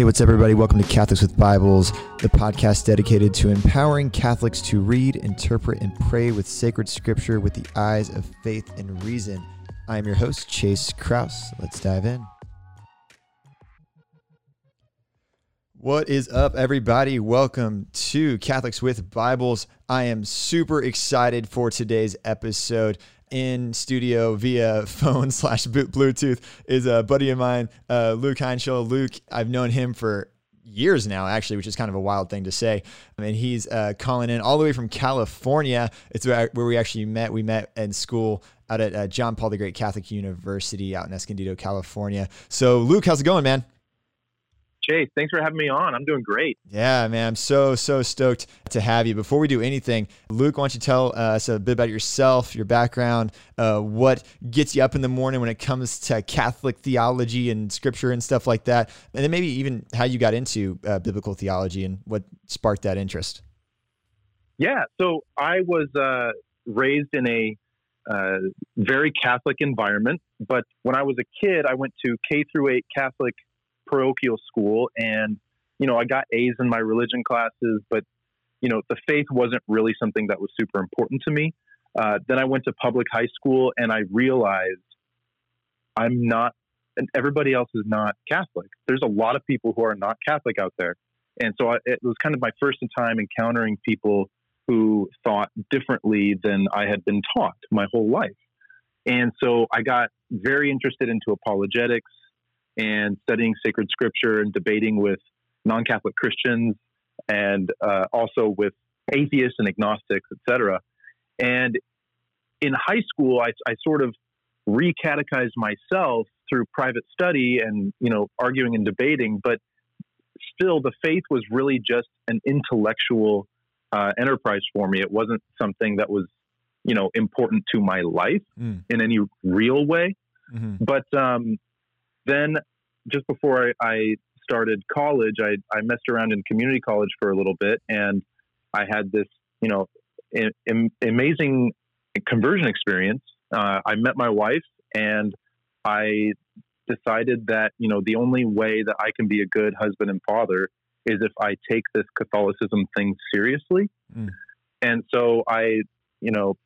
Hey, what's everybody? Welcome to Catholics with Bibles, the podcast dedicated to empowering Catholics to read, interpret, and pray with sacred scripture with the eyes of faith and reason. I am your host, Chase Kraus. Let's dive in. What is up, everybody? Welcome to Catholics with Bibles. I am super excited for today's episode in studio via phone slash Bluetooth is a buddy of mine, uh, Luke Heinschel. Luke, I've known him for years now, actually, which is kind of a wild thing to say. I mean, he's uh, calling in all the way from California. It's where we actually met. We met in school out at uh, John Paul the Great Catholic University out in Escondido, California. So, Luke, how's it going, man? Chase, thanks for having me on. I'm doing great. Yeah, man. I'm so, so stoked to have you. Before we do anything, Luke, why don't you tell us a bit about yourself, your background, uh, what gets you up in the morning when it comes to Catholic theology and scripture and stuff like that? And then maybe even how you got into uh, biblical theology and what sparked that interest. Yeah. So I was uh, raised in a uh, very Catholic environment, but when I was a kid, I went to K through 8 Catholic parochial school and you know i got a's in my religion classes but you know the faith wasn't really something that was super important to me. Uh, then i went to public high school and i realized i'm not and everybody else is not catholic. There's a lot of people who are not catholic out there. And so I, it was kind of my first time encountering people who thought differently than i had been taught my whole life. And so i got very interested into apologetics and studying sacred scripture and debating with non Catholic Christians and uh, also with atheists and agnostics, etc. And in high school, I, I sort of recatechized myself through private study and you know arguing and debating, but still the faith was really just an intellectual uh, enterprise for me. It wasn't something that was you know important to my life mm. in any real way. Mm-hmm. But um, then just before I, I started college, I, I messed around in community college for a little bit, and I had this, you know, am, amazing conversion experience. Uh, I met my wife, and I decided that you know the only way that I can be a good husband and father is if I take this Catholicism thing seriously. Mm. And so I, you know,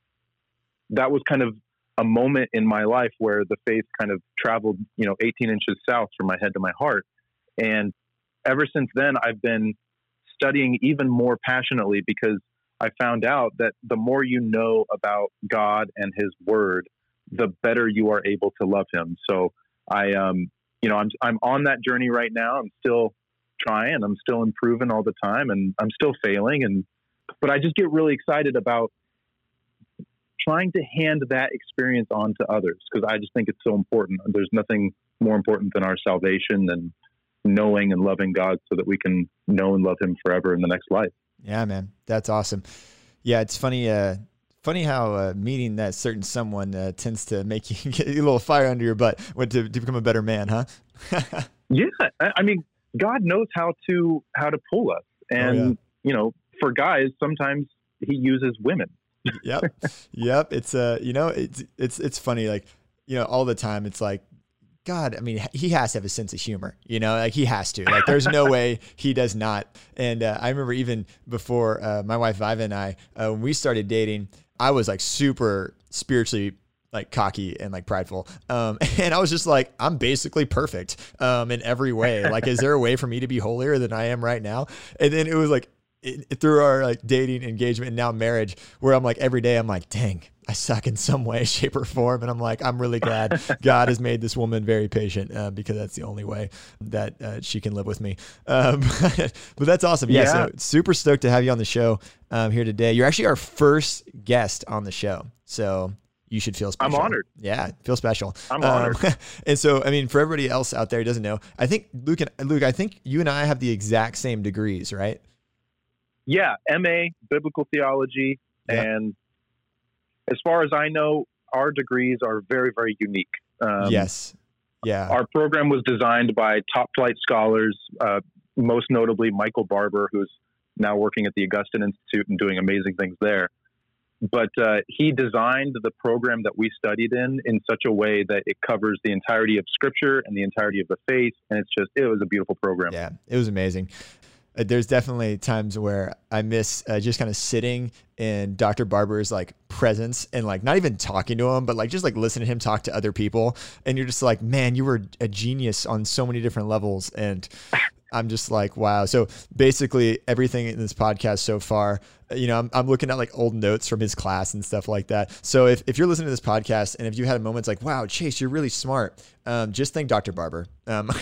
that was kind of a moment in my life where the faith kind of traveled, you know, 18 inches south from my head to my heart. And ever since then, I've been studying even more passionately because I found out that the more you know about God and His Word, the better you are able to love Him. So I, um, you know, I'm I'm on that journey right now. I'm still trying. I'm still improving all the time, and I'm still failing. And but I just get really excited about trying to hand that experience on to others because I just think it's so important. There's nothing more important than our salvation than knowing and loving God so that we can know and love Him forever in the next life. Yeah, man, that's awesome. Yeah, it's funny. Uh, funny how uh, meeting that certain someone uh, tends to make you get a little fire under your butt to, to become a better man, huh? yeah, I mean, God knows how to how to pull us, and oh, yeah. you know, for guys, sometimes He uses women yep, yep. It's uh, you know, it's it's it's funny. Like, you know, all the time. It's like, God. I mean, he has to have a sense of humor. You know, like he has to. Like, there's no way he does not. And uh, I remember even before uh, my wife Viva and I, uh, when we started dating, I was like super spiritually like cocky and like prideful. Um, and I was just like, I'm basically perfect um, in every way. Like, is there a way for me to be holier than I am right now? And then it was like it, through our like dating engagement and now marriage where I'm like every day I'm like dang I suck in some way shape or form and I'm like I'm really glad God has made this woman very patient uh, because that's the only way that uh, she can live with me um, but that's awesome yeah, yeah. So super stoked to have you on the show um, here today you're actually our first guest on the show so you should feel special. I'm honored. Yeah, feel special. I'm honored. Um, and so, I mean, for everybody else out there who doesn't know, I think Luke and Luke, I think you and I have the exact same degrees, right? Yeah, MA biblical theology, yeah. and as far as I know, our degrees are very very unique. Um, yes. Yeah. Our program was designed by top flight scholars, uh, most notably Michael Barber, who's now working at the Augustine Institute and doing amazing things there. but uh, he designed the program that we studied in in such a way that it covers the entirety of Scripture and the entirety of the faith, and it's just it was a beautiful program. Yeah, it was amazing. Uh, there's definitely times where I miss uh, just kind of sitting in Dr. Barber's like presence and like not even talking to him, but like just like listening to him talk to other people. And you're just like, man, you were a genius on so many different levels. And I'm just like, wow. So basically, everything in this podcast so far, you know, I'm, I'm looking at like old notes from his class and stuff like that. So if, if you're listening to this podcast and if you had a moments like, wow, Chase, you're really smart, um, just thank Dr. Barber. Um, um,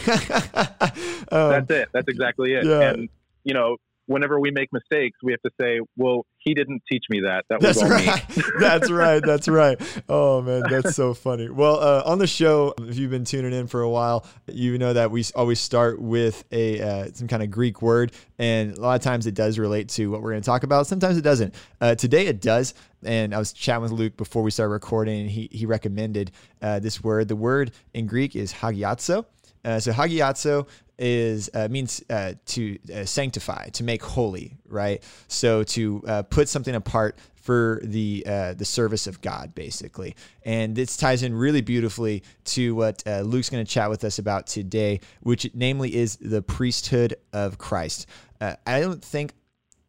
That's it. That's exactly it. Yeah. And, you know, whenever we make mistakes, we have to say, "Well, he didn't teach me that. That was that's all right. me." that's right. That's right. Oh man, that's so funny. Well, uh, on the show, if you've been tuning in for a while, you know that we always start with a uh, some kind of Greek word, and a lot of times it does relate to what we're going to talk about. Sometimes it doesn't. Uh, today it does. And I was chatting with Luke before we started recording, and he he recommended uh, this word. The word in Greek is hagiazo. Uh, so hagiazo is uh, means uh, to uh, sanctify, to make holy, right? So to uh, put something apart for the uh, the service of God, basically. And this ties in really beautifully to what uh, Luke's going to chat with us about today, which namely is the priesthood of Christ. I don't think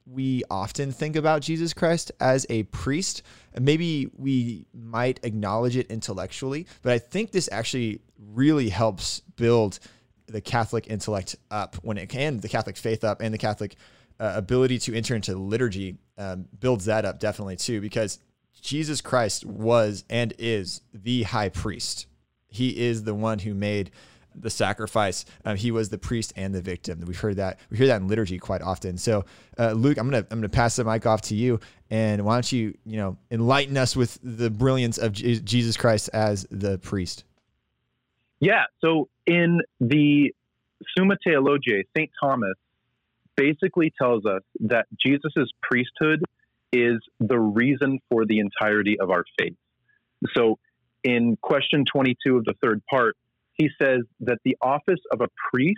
we often think about Jesus Christ as a priest. Maybe we might acknowledge it intellectually, but I think this actually really helps build the Catholic intellect up when it can, the Catholic faith up, and the Catholic uh, ability to enter into liturgy um, builds that up definitely too, because Jesus Christ was and is the high priest. He is the one who made the sacrifice. Um, he was the priest and the victim. We've heard that. We hear that in liturgy quite often. So, uh, Luke, I'm gonna I'm gonna pass the mic off to you, and why don't you you know enlighten us with the brilliance of J- Jesus Christ as the priest? Yeah. So in the Summa Theologiae, St. Thomas basically tells us that Jesus' priesthood is the reason for the entirety of our faith. So in question 22 of the third part, he says that the office of a priest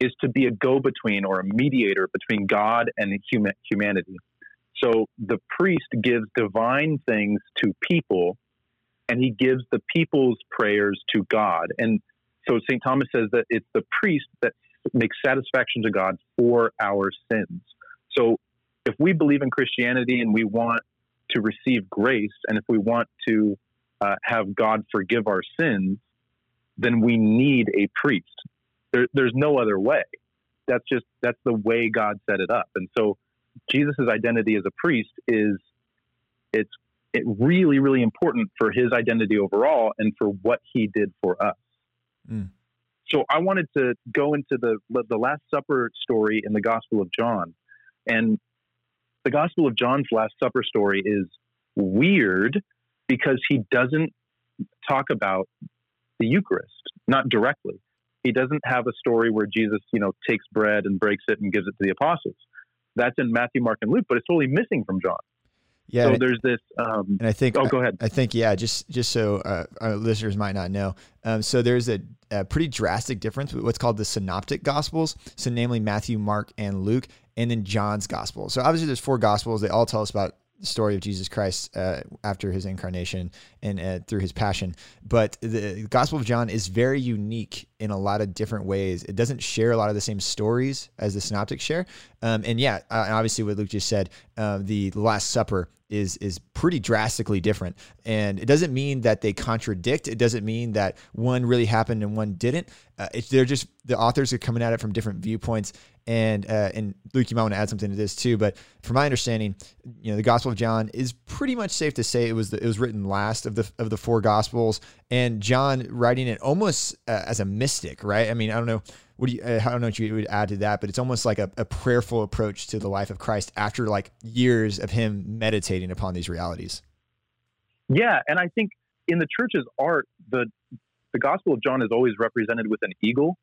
is to be a go between or a mediator between God and humanity. So the priest gives divine things to people and he gives the people's prayers to God. And so St. Thomas says that it's the priest that makes satisfaction to God for our sins. So if we believe in Christianity and we want to receive grace, and if we want to uh, have God forgive our sins, then we need a priest. There, there's no other way. That's just that's the way God set it up. And so Jesus' identity as a priest is it's it really, really important for his identity overall and for what he did for us. Mm. So I wanted to go into the the Last Supper story in the Gospel of John, and the Gospel of John's Last Supper story is weird because he doesn't talk about the Eucharist, not directly. He doesn't have a story where Jesus, you know, takes bread and breaks it and gives it to the apostles. That's in Matthew, Mark, and Luke, but it's totally missing from John. Yeah. So there's this. Um, and I think. Oh, go ahead. I, I think yeah. Just just so uh, our listeners might not know, um, so there's a, a, pretty drastic difference with what's called the synoptic gospels. So namely Matthew, Mark, and Luke, and then John's gospel. So obviously there's four gospels. They all tell us about story of Jesus Christ uh, after his incarnation and uh, through his passion. But the Gospel of John is very unique in a lot of different ways. It doesn't share a lot of the same stories as the Synoptics share. Um, and yeah, uh, obviously what Luke just said, uh, the Last Supper is is pretty drastically different. And it doesn't mean that they contradict. It doesn't mean that one really happened and one didn't. Uh, they're just the authors are coming at it from different viewpoints. And uh, and Luke, you might want to add something to this too. But from my understanding, you know, the Gospel of John is pretty much safe to say it was the, it was written last of the of the four Gospels, and John writing it almost uh, as a mystic, right? I mean, I don't know what do you, uh, I don't know what you would add to that, but it's almost like a, a, prayerful approach to the life of Christ after like years of him meditating upon these realities. Yeah. And I think in the church's art, the, the Gospel of John is always represented with an eagle.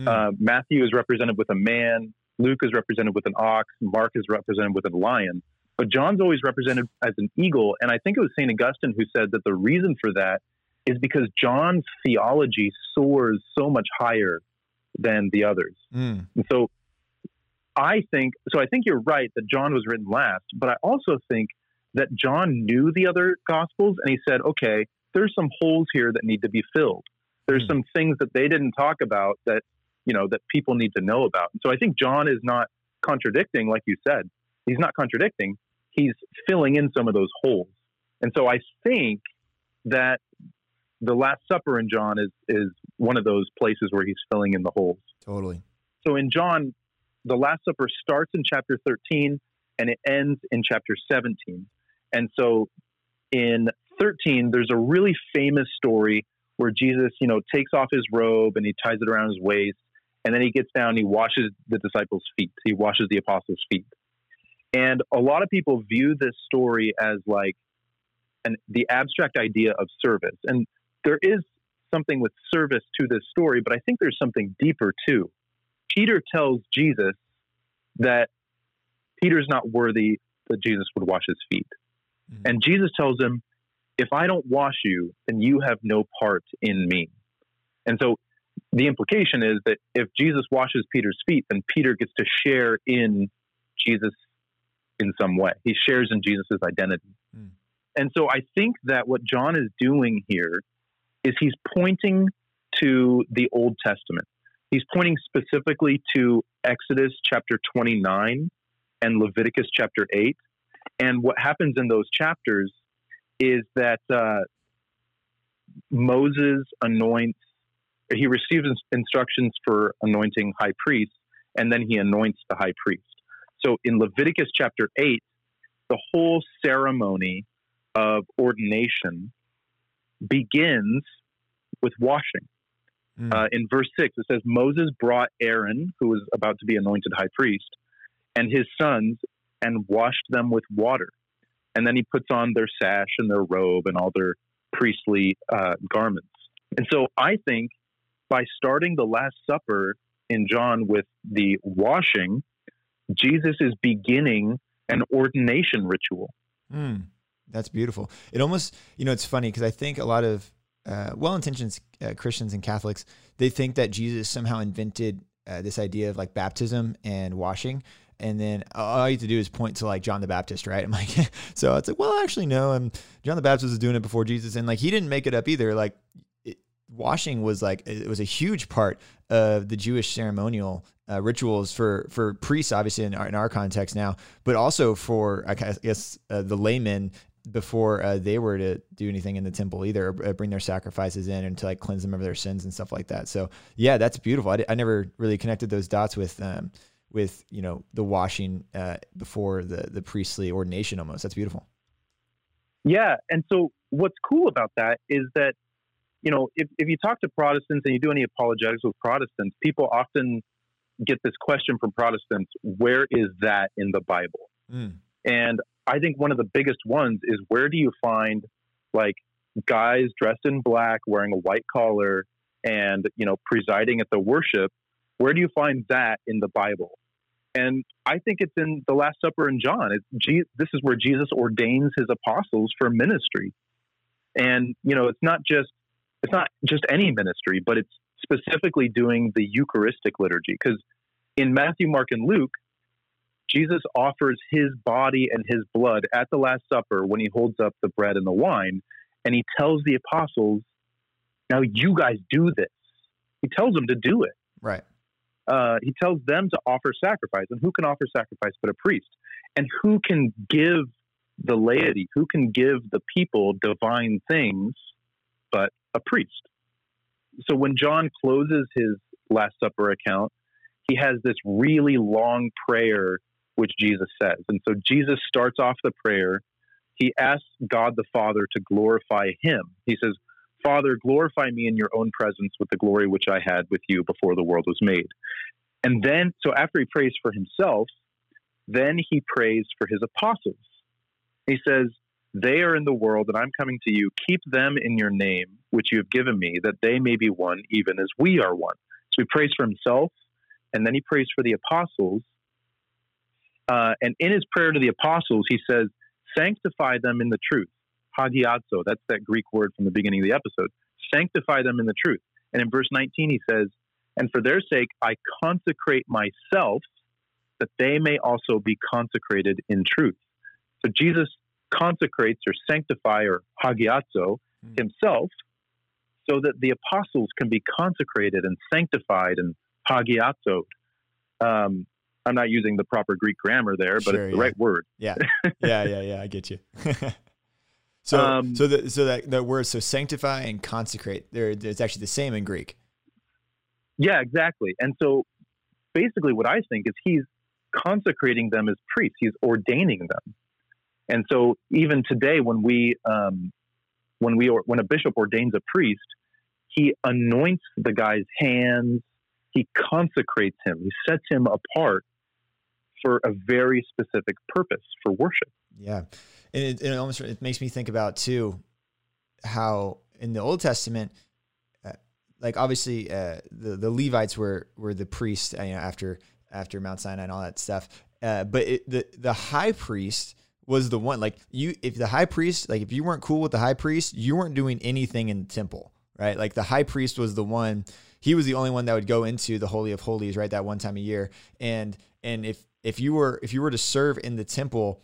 Mm. Uh, Matthew is represented with a man. Luke is represented with an ox. Mark is represented with a lion. But John's always represented as an eagle. And I think it was St. Augustine who said that the reason for that is because John's theology soars so much higher than the others. Mm. And so I think so I think you're right that John was written last, but I also think that John knew the other gospels and he said, okay, there's some holes here that need to be filled. There's mm. some things that they didn't talk about that, you know, that people need to know about. And so I think John is not contradicting, like you said. He's not contradicting. He's filling in some of those holes. And so I think that the Last Supper in John is is one of those places where he's filling in the holes. Totally. So in John, the Last Supper starts in chapter 13 and it ends in chapter 17. And so in 13, there's a really famous story where Jesus, you know, takes off his robe and he ties it around his waist, and then he gets down and he washes the disciples' feet. He washes the apostles' feet. And a lot of people view this story as like an, the abstract idea of service. And there is something with service to this story, but I think there's something deeper too. Peter tells Jesus that Peter's not worthy that Jesus would wash his feet. Mm-hmm. And Jesus tells him, If I don't wash you, then you have no part in me. And so the implication is that if Jesus washes Peter's feet, then Peter gets to share in Jesus in some way. He shares in Jesus' identity. Mm. And so I think that what John is doing here is he's pointing to the Old Testament. He's pointing specifically to Exodus chapter 29 and Leviticus chapter 8. And what happens in those chapters is that uh, Moses anoints, he receives instructions for anointing high priests, and then he anoints the high priest. So in Leviticus chapter 8, the whole ceremony of ordination begins with washing. Mm. Uh, in verse 6, it says, Moses brought Aaron, who was about to be anointed high priest, and his sons and washed them with water. And then he puts on their sash and their robe and all their priestly uh, garments. And so I think by starting the Last Supper in John with the washing, Jesus is beginning an ordination ritual. Mm, that's beautiful. It almost, you know, it's funny because I think a lot of uh, well-intentioned uh, Christians and Catholics they think that Jesus somehow invented uh, this idea of like baptism and washing, and then all you have to do is point to like John the Baptist, right? I'm like, so it's like, well, actually, no, and John the Baptist was doing it before Jesus, and like he didn't make it up either. Like washing was like it was a huge part of the Jewish ceremonial uh, rituals for for priests, obviously in our, in our context now, but also for I guess uh, the laymen before uh, they were to do anything in the temple either, or uh, bring their sacrifices in and to like cleanse them of their sins and stuff like that. So yeah, that's beautiful. I, I never really connected those dots with um, with you know the washing uh, before the the priestly ordination. Almost that's beautiful. Yeah, and so what's cool about that is that you know if if you talk to Protestants and you do any apologetics with Protestants, people often get this question from Protestants: Where is that in the Bible? Mm. And I think one of the biggest ones is where do you find like guys dressed in black wearing a white collar and you know presiding at the worship where do you find that in the bible and i think it's in the last supper in john it's this is where jesus ordains his apostles for ministry and you know it's not just it's not just any ministry but it's specifically doing the eucharistic liturgy because in matthew mark and luke Jesus offers his body and his blood at the Last Supper when he holds up the bread and the wine, and he tells the apostles, Now you guys do this. He tells them to do it. Right. Uh, he tells them to offer sacrifice. And who can offer sacrifice but a priest? And who can give the laity, who can give the people divine things but a priest? So when John closes his Last Supper account, he has this really long prayer which Jesus says. And so Jesus starts off the prayer. He asks God the Father to glorify him. He says, Father, glorify me in your own presence with the glory which I had with you before the world was made. And then, so after he prays for himself, then he prays for his apostles. He says, They are in the world, and I'm coming to you. Keep them in your name, which you have given me, that they may be one, even as we are one. So he prays for himself, and then he prays for the apostles, uh, and in his prayer to the apostles, he says, Sanctify them in the truth. Hagiazo, that's that Greek word from the beginning of the episode. Sanctify them in the truth. And in verse 19, he says, And for their sake, I consecrate myself that they may also be consecrated in truth. So Jesus consecrates or sanctify or hagiazo Hmm. himself so that the apostles can be consecrated and sanctified and hagiazoed. Um, I'm not using the proper Greek grammar there, but Sure, it's the yeah. right word. Yeah, yeah, yeah, yeah. I get you. so, Um, so the so that the words so sanctify and consecrate, they're it's actually the same in Greek. Yeah, exactly. And so basically what I think is he's consecrating them as priests. He's ordaining them. And so even today when we um, when we or, when a bishop ordains a priest, he anoints the guy's hands, he consecrates him, he sets him apart for a very specific purpose for worship. Yeah, and it, it almost it makes me think about too how in the Old Testament, uh, like obviously uh, the the Levites were were the priests you know, after after Mount Sinai and all that stuff, uh, but it, the the high priest was the one like you if the high priest like if you weren't cool with the high priest you weren't doing anything in the temple right? Like the high priest was the one he was the only one that would go into the holy of holies right that one time a year. And and if if you were if you were to serve in the temple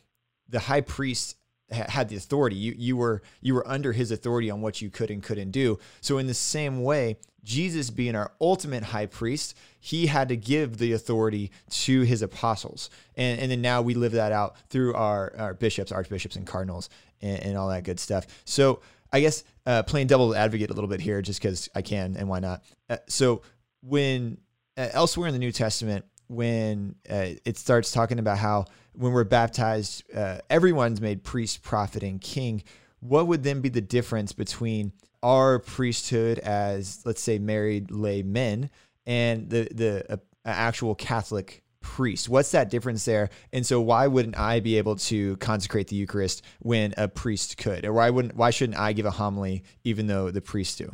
the high priest had the authority. You you were you were under his authority on what you could and couldn't do. So in the same way Jesus being our ultimate high priest he had to give the authority to his apostles. And, and then now we live that out through our, our bishops archbishops and cardinals and, and all that good stuff. So i guess uh, playing devil's advocate a little bit here just because i can and why not? Uh, so when uh, elsewhere in the new testament when uh, it starts talking about how when we're baptized uh, everyone's made priest prophet and king what would then be the difference between our priesthood as let's say married lay men and the the uh, actual Catholic priest? What's that difference there? And so why wouldn't I be able to consecrate the Eucharist when a priest could? Or why wouldn't why shouldn't I give a homily even though the priests do?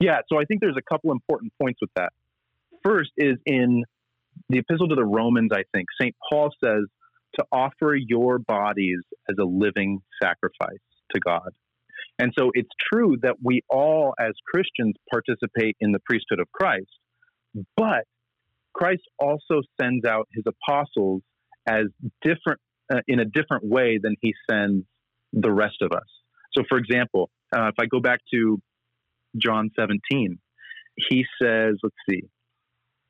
Yeah, so I think there's a couple important points with that. First is in the epistle to the Romans, I think, St. Paul says to offer your bodies as a living sacrifice to God. And so it's true that we all, as Christians, participate in the priesthood of Christ, but Christ also sends out his apostles as different, uh, in a different way than he sends the rest of us. So, for example, uh, if I go back to John 17, he says, let's see,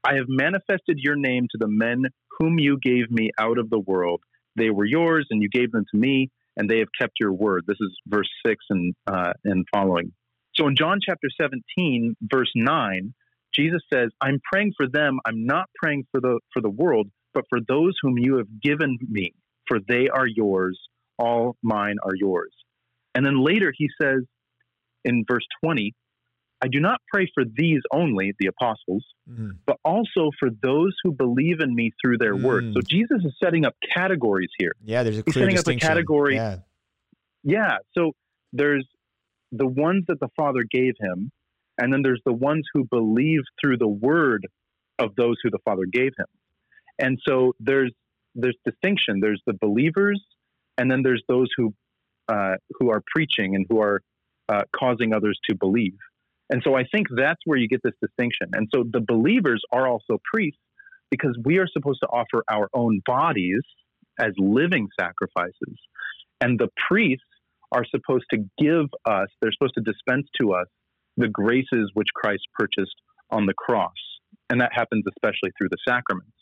I have manifested your name to the men whom you gave me out of the world. They were yours, and you gave them to me, and they have kept your word. This is verse 6 and, uh, and following. So in John chapter 17, verse 9, Jesus says, I'm praying for them. I'm not praying for the, for the world, but for those whom you have given me, for they are yours. All mine are yours. And then later he says in verse 20, I do not pray for these only, the apostles, Mm. but also for those who believe in me through their word. Mm. So Jesus is setting up categories here. Yeah, there's a He's setting up a category. Yeah. Yeah. So there's the ones that the Father gave him, and then there's the ones who believe through the word of those who the Father gave him. And so there's there's distinction. There's the believers, and then there's those who uh, who are preaching and who are uh, causing others to believe. And so I think that's where you get this distinction. And so the believers are also priests because we are supposed to offer our own bodies as living sacrifices. And the priests are supposed to give us, they're supposed to dispense to us the graces which Christ purchased on the cross. And that happens especially through the sacraments.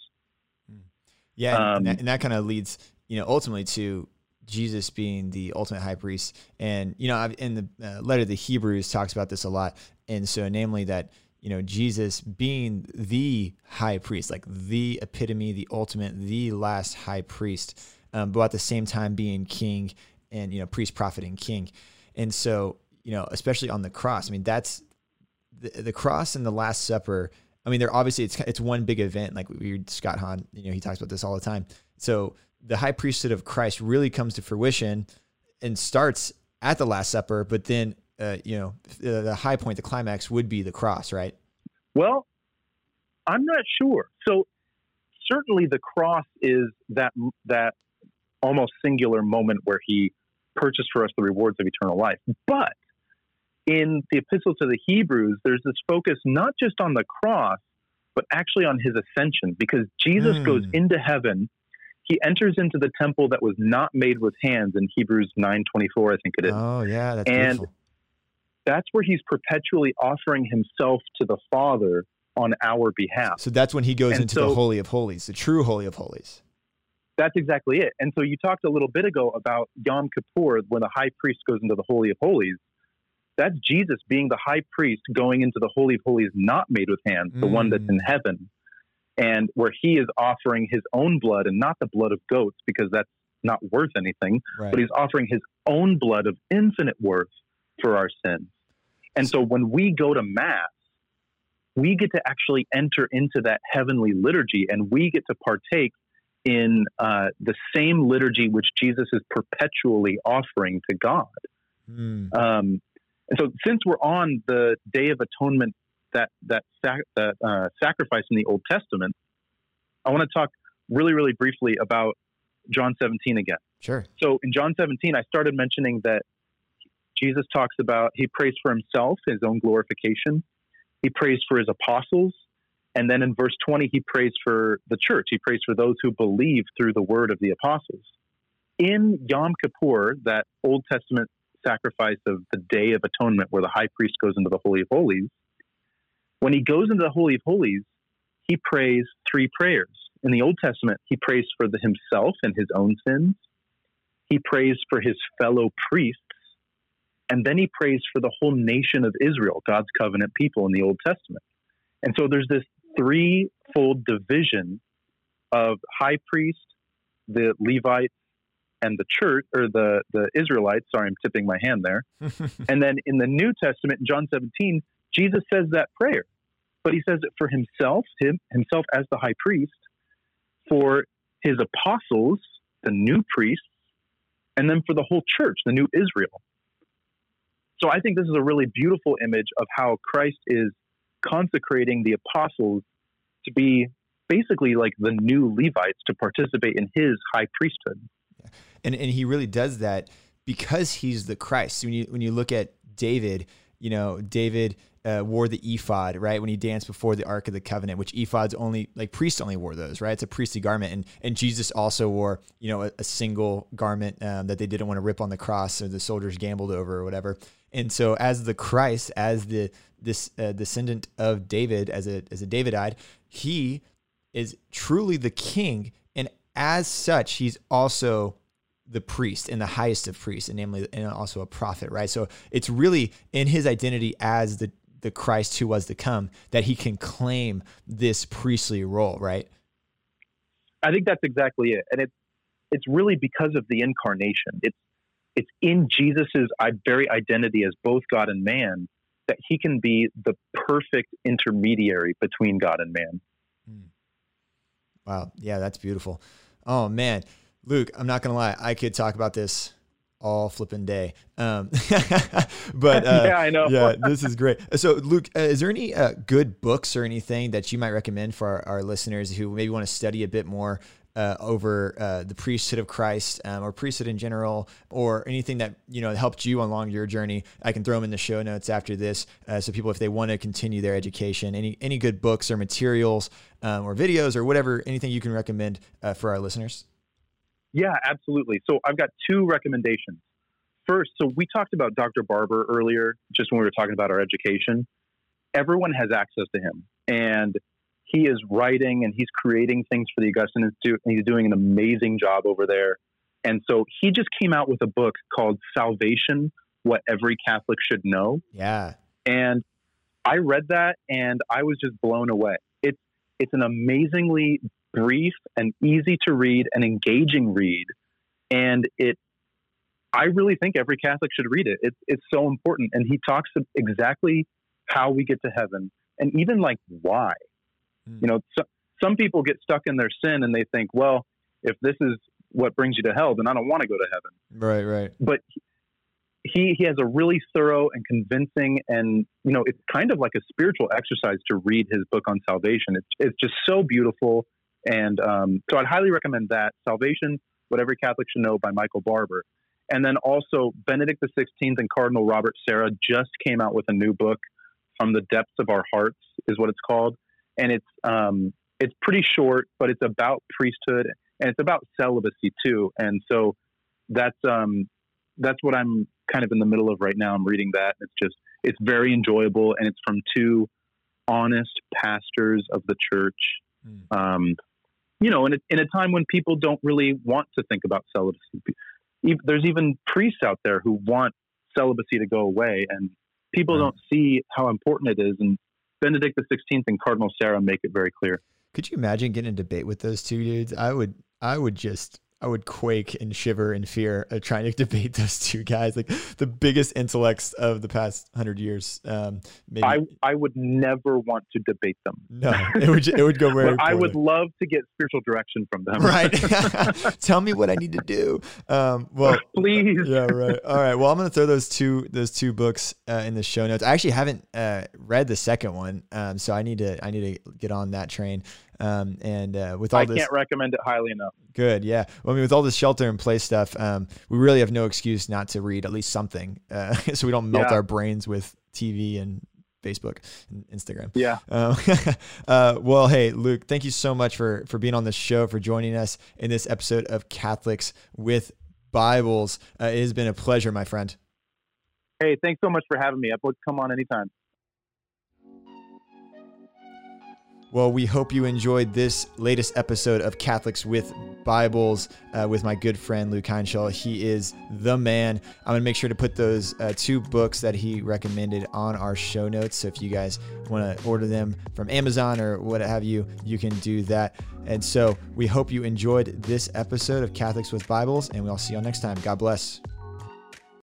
Yeah, and, Um, and that, and that kind of leads, you know, ultimately to Jesus being the ultimate high priest. And you know, in the uh, letter to the Hebrews talks about this a lot. And so, namely that you know Jesus being the high priest, like the epitome, the ultimate, the last high priest, um, but at the same time being king and you know priest, prophet, and king. And so, you know, especially on the cross. I mean, that's the, the cross and the Last Supper. I mean, they're obviously it's it's one big event. Like we heard Scott Hahn, you know, he talks about this all the time. So the high priesthood of Christ really comes to fruition and starts at the Last Supper, but then uh, you know the, the high point, the climax would be the cross, right? Well, I'm not sure. So certainly the cross is that that almost singular moment where he purchased for us the rewards of eternal life. But in the epistle to the Hebrews, there's this focus not just on the cross, but actually on his ascension, because Jesus Hmm. goes into heaven. He enters into the temple that was not made with hands in Hebrews 9:24 I think it is. Oh yeah, that's and beautiful. that's where he's perpetually offering himself to the Father on our behalf. So that's when he goes and into the holy of holies, the true holy of holies. That's exactly it. And so you talked a little bit ago about Yom Kippur when the high priest goes into the holy of holies. That's Jesus being the high priest going into the holy of holies not made with hands, the one that's Mm. in heaven. And where he is offering his own blood and not the blood of goats because that's not worth anything, Right. but he's offering his own blood of infinite worth for our sins. And so when we go to Mass, we get to actually enter into that heavenly liturgy and we get to partake in uh, the same liturgy which Jesus is perpetually offering to God. Mm. Um, and so, since we're on the Day of Atonement, that that, sac- that uh, sacrifice in the Old Testament, I want to talk really, really briefly about John 17 again. Sure. So in John 17, I started mentioning that Jesus talks about, he prays for himself, his own glorification. He prays for his apostles. And then in verse 20, he prays for the church. He prays for those who believe through the word of the apostles. In Yom Kippur, that Old Testament sacrifice of the Day of Atonement, where the high priest goes into the Holy of Holies, when he goes into the Holy of Holies, he prays three prayers. In the Old Testament, he prays for the, himself and his own sins. He prays for his fellow priests. And then he prays for the whole nation of Israel, God's covenant people in the Old Testament. And so there's this threefold division of high priest, the Levites, and the church, or the, the Israelites. Sorry, I'm tipping my hand there. And then in the New Testament, in John 17, Jesus says that prayer, but he says it for himself, him, himself as the high priest, for his apostles, the new priests, and then for the whole church, the new Israel. So I think this is a really beautiful image of how Christ is consecrating the apostles to be basically like the new Levites to participate in his high priesthood. and and he really does that because he's the Christ. When you when you look at David, you know David uh, wore the ephod right when he danced before the Ark of the Covenant, which ephods only like priests only wore those, right? It's a priestly garment, and and Jesus also wore you know a, a single garment um, that they didn't want to rip on the cross, or the soldiers gambled over or whatever. And so, as the Christ, as the this uh, descendant of David, as a as a Davidite, he is truly the king, and as such, he's also the priest and the highest of priests, and namely, and also a prophet, right? So it's really in his identity as the the Christ who was to come that he can claim this priestly role, right? I think that's exactly it, and it's it's really because of the incarnation. It's it's in Jesus's very identity as both God and man that he can be the perfect intermediary between God and man. Hmm. Wow, yeah, that's beautiful. Oh man, Luke, I'm not gonna lie, I could talk about this all flipping day. Um, but uh, yeah, I know. yeah, this is great. So, Luke, uh, is there any uh, good books or anything that you might recommend for our, our listeners who maybe want to study a bit more uh, over uh, the priesthood of Christ um, or priesthood in general, or anything that you know helped you along your journey? I can throw them in the show notes after this, uh, so people, if they want to continue their education, any any good books or materials um, or videos or whatever, anything you can recommend uh, for our listeners. Yeah, absolutely. So I've got two recommendations. First, so we talked about Dr. Barber earlier, just when we were talking about our education. Everyone has access to him, and he is writing and he's creating things for the Augustine Institute, and he's doing an amazing job over there. And so he just came out with a book called Salvation What Every Catholic Should Know. Yeah, And I read that and I was just blown away. It's it's an amazingly brief and easy to read and engaging read. And it I really think every Catholic should read it. It's it's so important. And he talks exactly how we get to heaven and even like why. Mm. You know, so, some people get stuck in their sin and they think, well, if this is what brings you to hell, then I don't want to go to heaven right, right. but he he has a really thorough and convincing and you know it's kind of like a spiritual exercise to read his book on salvation it's it's just so beautiful and um, so i'd highly recommend that salvation what every catholic should know by michael barber and then also benedict XVI and cardinal robert sarah just came out with a new book from the depths of our hearts is what it's called and it's um, it's pretty short but it's about priesthood and it's about celibacy too. And so that's um, that's what I'm kind of in the middle of right now. I'm reading that. It's just it's very enjoyable, and it's from two honest pastors of the church. Mm. Um, you know, in a, in a time when people don't really want to think about celibacy, there's even priests out there who want celibacy to go away, and people right. don't see how important it is. And Benedict XVI and Cardinal Sarah make it very clear. Could you imagine getting a debate with those two dudes? I would. I would just I would quake and shiver in fear of trying to debate those two guys, like the biggest intellects of the past hundred years. Um, maybe. I I would never want to debate them. No, it would it would go very. I would love to get spiritual direction from them. Right. Tell me what I need to do. Um, well, please. Yeah. Right. All right. Well, I'm gonna throw those two those two books uh, in the show notes. I actually haven't uh, read the second one, um, so I need to I need to get on that train. Um, and uh, with all I this, I can't recommend it highly enough. Good, yeah. Well, I mean, with all this shelter in place stuff, um, we really have no excuse not to read at least something, uh, so we don't melt yeah. our brains with TV and Facebook and Instagram. Yeah. Um, uh, well, hey, Luke, thank you so much for for being on the show, for joining us in this episode of Catholics with Bibles. Uh, it has been a pleasure, my friend. Hey, thanks so much for having me. I would come on anytime. Well, we hope you enjoyed this latest episode of Catholics with Bibles uh, with my good friend Luke Heinschel. He is the man. I'm going to make sure to put those uh, two books that he recommended on our show notes. So if you guys want to order them from Amazon or what have you, you can do that. And so we hope you enjoyed this episode of Catholics with Bibles, and we'll see you all next time. God bless.